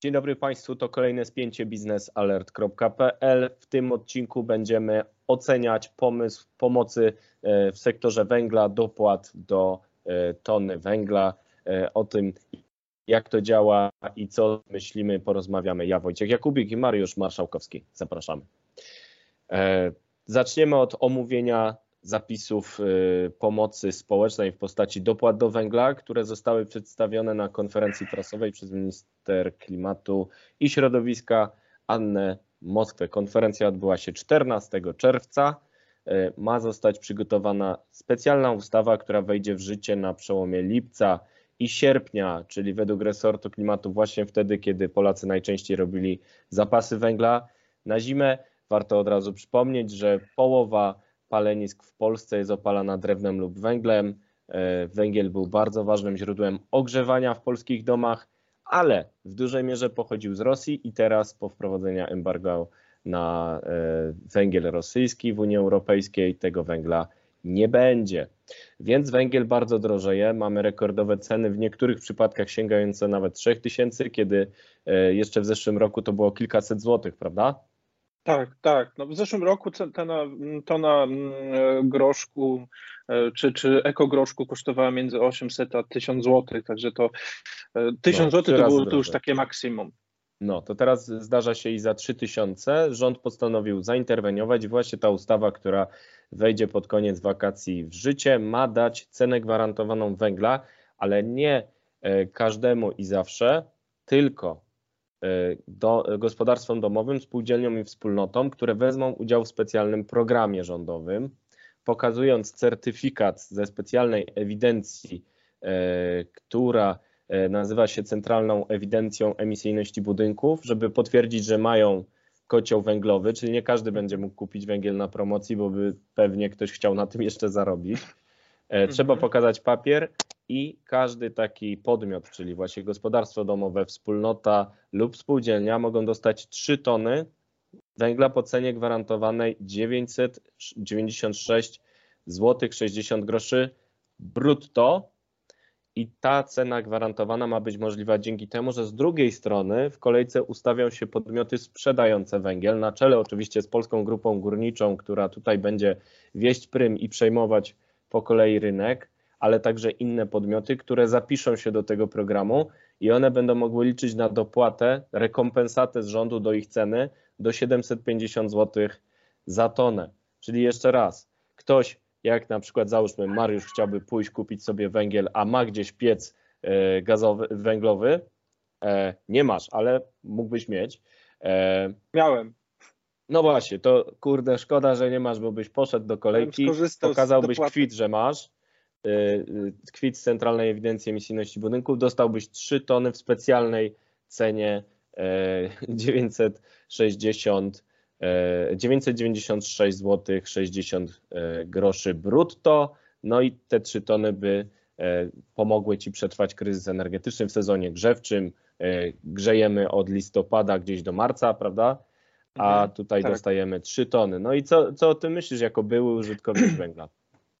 Dzień dobry Państwu, to kolejne spięcie biznesalert.pl. W tym odcinku będziemy oceniać pomysł pomocy e, w sektorze węgla, dopłat do e, tony węgla. E, o tym, jak to działa i co myślimy, porozmawiamy. Ja, Wojciech Jakubik i Mariusz Marszałkowski. Zapraszamy. Zaczniemy od omówienia zapisów y, pomocy społecznej w postaci dopłat do węgla, które zostały przedstawione na konferencji prasowej przez minister klimatu i środowiska Annę Moskwę. Konferencja odbyła się 14 czerwca. Y, ma zostać przygotowana specjalna ustawa, która wejdzie w życie na przełomie lipca i sierpnia, czyli według resortu klimatu właśnie wtedy, kiedy Polacy najczęściej robili zapasy węgla na zimę. Warto od razu przypomnieć, że połowa palenisk w Polsce jest opalana drewnem lub węglem. E, węgiel był bardzo ważnym źródłem ogrzewania w polskich domach, ale w dużej mierze pochodził z Rosji i teraz po wprowadzeniu embargo na e, węgiel rosyjski w Unii Europejskiej tego węgla nie będzie. Więc węgiel bardzo drożeje. Mamy rekordowe ceny, w niektórych przypadkach sięgające nawet 3000, kiedy e, jeszcze w zeszłym roku to było kilkaset złotych, prawda? Tak, tak. No w zeszłym roku tona, tona mm, e, groszku e, czy, czy ekogroszku kosztowała między 800 a 1000 zł, także to 1000 no, zł to było to już takie maksimum. No, to teraz zdarza się i za 3000. Rząd postanowił zainterweniować. Właśnie ta ustawa, która wejdzie pod koniec wakacji w życie, ma dać cenę gwarantowaną węgla, ale nie e, każdemu i zawsze, tylko E, do, gospodarstwom domowym, spółdzielniom i wspólnotom, które wezmą udział w specjalnym programie rządowym, pokazując certyfikat ze specjalnej ewidencji, e, która e, nazywa się Centralną Ewidencją Emisyjności Budynków, żeby potwierdzić, że mają kocioł węglowy, czyli nie każdy będzie mógł kupić węgiel na promocji, bo by pewnie ktoś chciał na tym jeszcze zarobić. Trzeba mhm. pokazać papier i każdy taki podmiot, czyli właśnie gospodarstwo domowe, wspólnota lub spółdzielnia mogą dostać 3 tony węgla po cenie gwarantowanej 996 zł 60 groszy brutto. I ta cena gwarantowana ma być możliwa dzięki temu, że z drugiej strony w kolejce ustawią się podmioty sprzedające węgiel, na czele oczywiście z Polską Grupą Górniczą, która tutaj będzie wieść prym i przejmować po kolei rynek ale także inne podmioty, które zapiszą się do tego programu i one będą mogły liczyć na dopłatę, rekompensatę z rządu do ich ceny do 750 zł za tonę. Czyli jeszcze raz, ktoś, jak na przykład załóżmy Mariusz chciałby pójść kupić sobie węgiel, a ma gdzieś piec e, gazowy, węglowy, e, nie masz, ale mógłbyś mieć. E, Miałem. No właśnie, to kurde, szkoda, że nie masz, bo byś poszedł do kolejki, pokazałbyś kwit, że masz kwit z Centralnej Ewidencji Emisyjności Budynków, dostałbyś 3 tony w specjalnej cenie 960 996 zł 60 groszy brutto. No i te 3 tony by e, pomogły Ci przetrwać kryzys energetyczny w sezonie grzewczym. Grzejemy od listopada gdzieś do marca, prawda? A mhm. tutaj tak. dostajemy 3 tony. No i co, co o tym myślisz jako były użytkownik węgla?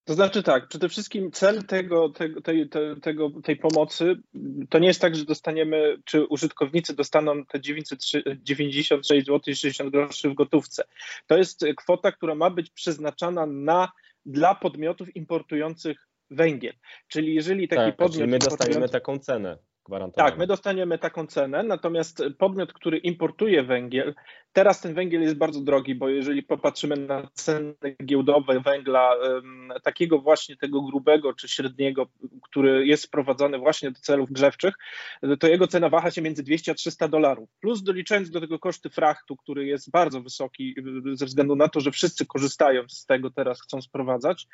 To znaczy tak, przede wszystkim cel tego, tego, tej, tego, tej pomocy to nie jest tak, że dostaniemy, czy użytkownicy dostaną te 996 zł 60 groszy w gotówce. To jest kwota, która ma być przeznaczana na, dla podmiotów importujących węgiel. Czyli jeżeli taki tak, podmiot. Czyli my dostajemy taką cenę. Tak, my dostaniemy taką cenę, natomiast podmiot, który importuje węgiel, teraz ten węgiel jest bardzo drogi, bo jeżeli popatrzymy na ceny giełdowe węgla, takiego właśnie tego grubego czy średniego, który jest sprowadzany właśnie do celów grzewczych, to jego cena waha się między 200 a 300 dolarów. Plus doliczając do tego koszty frachtu, który jest bardzo wysoki ze względu na to, że wszyscy korzystają z tego teraz, chcą sprowadzać,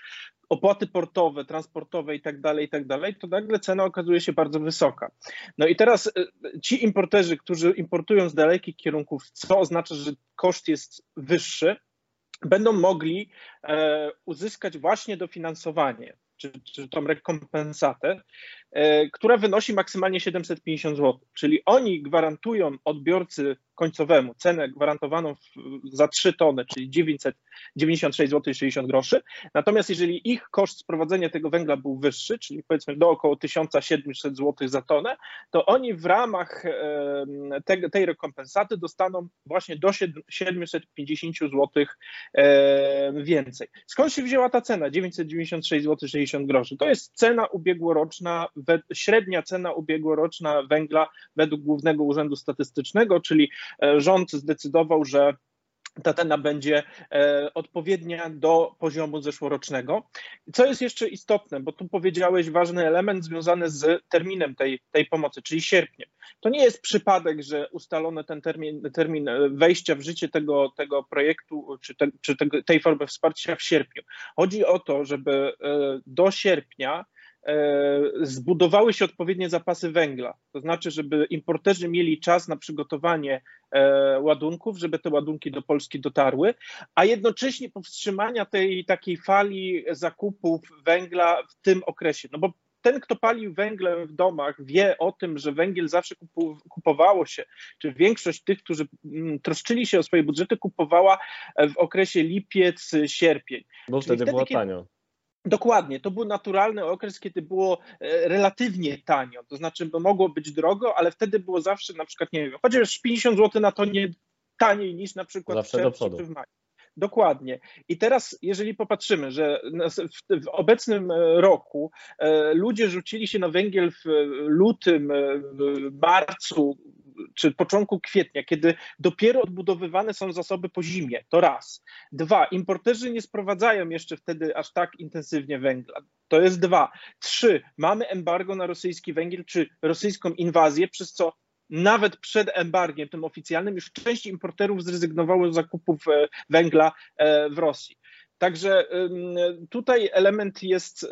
opłaty portowe, transportowe i tak dalej, i tak dalej, to nagle cena okazuje się bardzo wysoka. No i teraz y, ci importerzy, którzy importują z dalekich kierunków, co oznacza, że koszt jest wyższy, będą mogli e, uzyskać właśnie dofinansowanie, czy, czy tą rekompensatę, e, która wynosi maksymalnie 750 zł. Czyli oni gwarantują odbiorcy końcowemu cenę gwarantowaną za 3 tony, czyli 996 zł 60 groszy. Natomiast jeżeli ich koszt sprowadzenia tego węgla był wyższy, czyli powiedzmy do około 1700 zł za tonę, to oni w ramach te, tej rekompensaty dostaną właśnie do 750 zł więcej. Skąd się wzięła ta cena? 996 zł 60 groszy. To jest cena ubiegłoroczna, średnia cena ubiegłoroczna węgla według Głównego Urzędu Statystycznego, czyli e, rząd zdecydował, że ta cena będzie e, odpowiednia do poziomu zeszłorocznego. Co jest jeszcze istotne, bo tu powiedziałeś ważny element związany z terminem tej, tej pomocy, czyli sierpniem. To nie jest przypadek, że ustalono ten termin, termin wejścia w życie tego, tego projektu czy, te, czy tej formy wsparcia w sierpniu. Chodzi o to, żeby e, do sierpnia E, zbudowały się odpowiednie zapasy węgla. To znaczy, żeby importerzy mieli czas na przygotowanie e, ładunków, żeby te ładunki do Polski dotarły, a jednocześnie powstrzymania tej takiej fali zakupów węgla w tym okresie. No bo ten, kto palił węglem w domach, wie o tym, że węgiel zawsze kupowało się, czy większość tych, którzy mm, troszczyli się o swoje budżety, kupowała w okresie lipiec, sierpień. Bo wtedy, wtedy było tanio. Dokładnie, to był naturalny okres, kiedy było e, relatywnie tanio, to znaczy, bo mogło być drogo, ale wtedy było zawsze na przykład, nie wiem, chociaż 50 zł na to nie taniej niż na przykład zawsze w czerwcu czy w maju. Dokładnie. I teraz, jeżeli popatrzymy, że w, w, obecnym e, roku e, ludzie rzucili się na węgiel w lutym, w marcu, czy początku kwietnia, kiedy dopiero odbudowywane są zasoby po zimie, to raz. Dwa, importerzy nie sprowadzają jeszcze wtedy aż tak intensywnie węgla. To jest dwa. Trzy, mamy embargo na rosyjski węgiel, czy rosyjską inwazję, przez co nawet przed embargiem tym oficjalnym już część importerów zrezygnowało z zakupów e, węgla e, w Rosji. Także tutaj element jest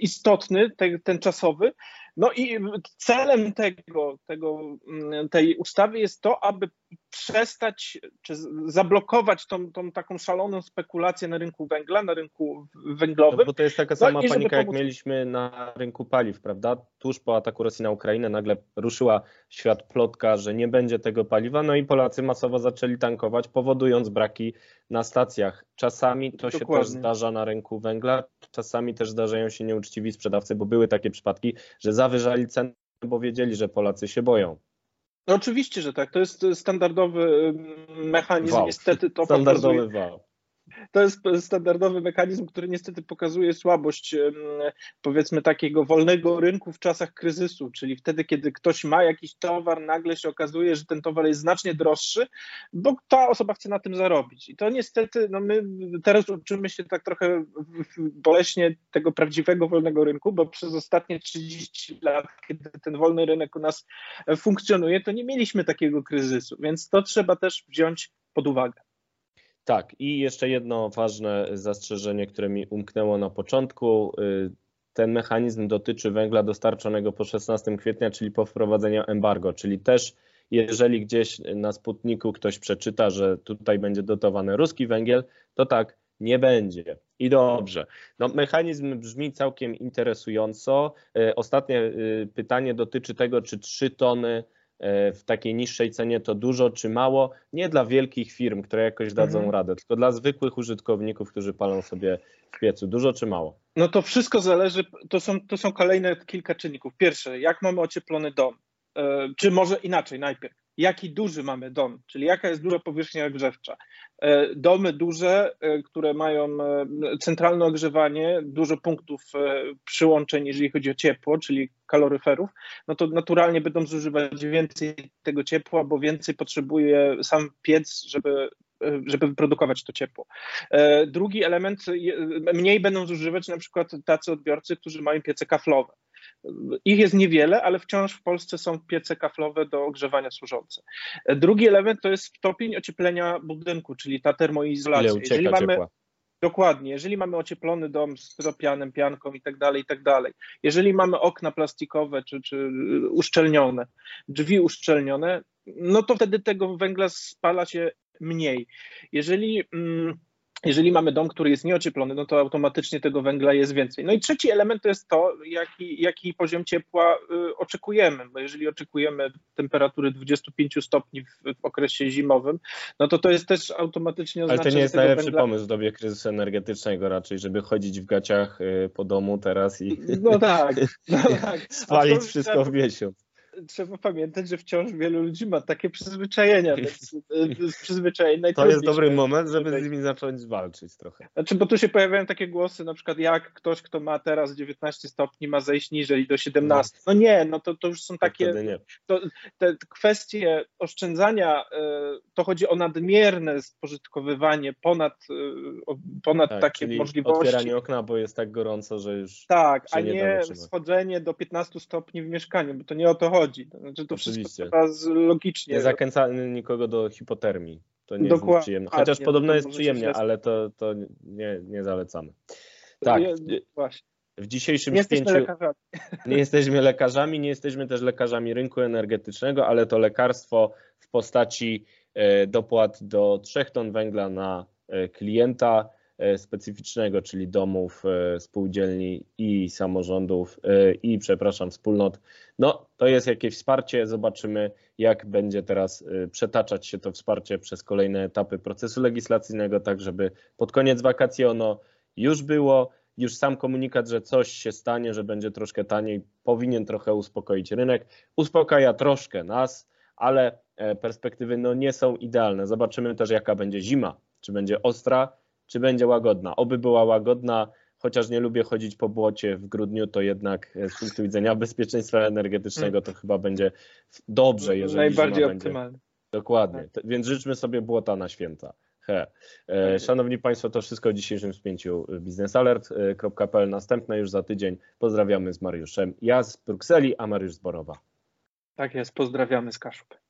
istotny, ten czasowy. No i celem tego, tego, mm, tej ustawy jest to, aby przestać czy zablokować tą, tą taką szaloną spekulację na rynku węgla, na rynku węglowym. No, bo to jest taka no sama no panika, pomóc... jak mieliśmy na rynku paliw, prawda? Tuż po ataku Rosji na Ukrainę nagle ruszyła świat plotka, że nie będzie tego paliwa, no i Polacy masowo zaczęli tankować, powodując braki na stacjach. Czasami to Dokładnie. się też zdarza na rynku węgla, czasami też zdarzają się nieuczciwi sprzedawcy, bo były takie przypadki, że zawyżali ceny, bo wiedzieli, że Polacy się boją. No oczywiście, że tak. To jest standardowy mechanizm. Wow. Niestety to standardowy wow. To jest standardowy mechanizm, który niestety pokazuje słabość powiedzmy takiego wolnego rynku w czasach kryzysu, czyli wtedy, kiedy ktoś ma jakiś towar, nagle się okazuje, że ten towar jest znacznie droższy, bo ta osoba chce na tym zarobić. I to niestety, no my teraz uczymy się tak trochę boleśnie tego prawdziwego wolnego rynku, bo przez ostatnie 30 lat, kiedy ten wolny rynek u nas funkcjonuje, to nie mieliśmy takiego kryzysu, więc to trzeba też wziąć pod uwagę. Tak, i jeszcze jedno ważne zastrzeżenie, które mi umknęło na początku. Y, ten mechanizm dotyczy węgla dostarczonego po 16 kwietnia, czyli po wprowadzeniu embargo, czyli też jeżeli gdzieś na Sputniku ktoś przeczyta, że tutaj będzie dotowany ruski węgiel, to tak nie będzie. I dobrze. No, mechanizm brzmi całkiem interesująco. Y, ostatnie y, pytanie dotyczy tego, czy 3 tony w takiej niższej cenie to dużo czy mało, nie dla wielkich firm, które jakoś dadzą mhm. radę, tylko dla zwykłych użytkowników, którzy palą sobie w piecu. Dużo czy mało? No to wszystko zależy, to są, to są kolejne kilka czynników. Pierwsze, jak mamy ocieplony dom, e, czy może inaczej najpierw jaki duży mamy dom, czyli jaka jest duża powierzchnia grzewcza. E, domy duże, e, które mają e, centralne ogrzewanie, dużo punktów przyłączeń, jeżeli chodzi o ciepło, czyli kaloryferów, no to naturalnie będą zużywać więcej tego ciepła, bo więcej potrzebuje sam piec, żeby żeby wyprodukować to ciepło. Drugi element, mniej będą zużywać na przykład tacy odbiorcy, którzy mają piece kaflowe. Ich jest niewiele, ale wciąż w Polsce są piece kaflowe do ogrzewania służące. Drugi element to jest stopień ocieplenia budynku, czyli ta termoizolacja. Ile Jeżeli mamy, ciepła. Dokładnie. Jeżeli mamy ocieplony dom z styropianem, pianką i tak dalej, i tak dalej. Jeżeli mamy okna plastikowe czy, czy uszczelnione, drzwi uszczelnione, no to wtedy tego węgla spala się mniej. Jeżeli mm, jeżeli mamy dom, który jest nieocieplony, no to automatycznie tego węgla jest więcej. No i trzeci element to jest to, jaki, jaki poziom ciepła y, oczekujemy, bo jeżeli oczekujemy temperatury 25 stopni w, w, okresie zimowym, no to to jest też automatycznie oznacza, Ale to nie jest najlepszy węgla... pomysł w dobie kryzysu energetycznego raczej, żeby chodzić w gaciach y, po domu teraz i no tak, no tak. spalić wszystko w miesiąc trzeba pamiętać, że wciąż wielu ludzi ma takie przyzwyczajenia, więc e, przyzwyczajenia. To jest dobry moment, żeby z nimi zacząć walczyć trochę. Znaczy, bo tu się pojawiają takie głosy, na przykład jak ktoś, kto ma teraz 19 stopni, ma zejść niżej do 17. No nie, no to, to już są takie. To, te kwestie oszczędzania, e, to chodzi o nadmierne spożytkowywanie ponad, e, ponad tak, takie możliwości. Otwieranie okna, bo jest tak gorąco, że już. Tak, a nie, nie schodzenie do 15 stopni w mieszkaniu, bo to nie o to chodzi chodzi. To znaczy to Oczywiście. wszystko trzeba logicznie. Nie zachęcamy nikogo do hipotermii. To nie Dokładnie. jest przyjemne. Chociaż podobno jest przyjemnie, ale to, to nie, nie zalecamy. Tak. właśnie. W dzisiejszym nie spięciu nie jesteśmy lekarzami, nie jesteśmy też lekarzami rynku energetycznego, ale to lekarstwo w postaci e, dopłat do 3 ton węgla na e, klienta specyficznego, czyli domów, e, spółdzielni i samorządów e, i, przepraszam, wspólnot. No, to jest jakieś wsparcie. Zobaczymy, jak będzie teraz przetaczać się to wsparcie przez kolejne etapy procesu legislacyjnego, tak żeby pod koniec wakacji ono już było. Już sam komunikat, że coś się stanie, że będzie troszkę taniej, powinien trochę uspokoić rynek. Uspokaja troszkę nas, ale perspektywy no, nie są idealne. Zobaczymy też, jaka będzie zima. Czy będzie ostra, czy będzie łagodna. Oby była łagodna, chociaż nie lubię chodzić po błocie w grudniu, to jednak e, z punktu widzenia bezpieczeństwa energetycznego to chyba będzie dobrze, jeżeli Najbardziej optymalne. Dokładnie, tak. więc życzmy sobie błota na święta. He. E, szanowni Państwo, to wszystko w dzisiejszym spięciu biznesalert.pl. Następne już za tydzień. Pozdrawiamy z Mariuszem. Ja z Brukseli, a Mariusz z Borowa. Tak jest, pozdrawiamy z Kaszub.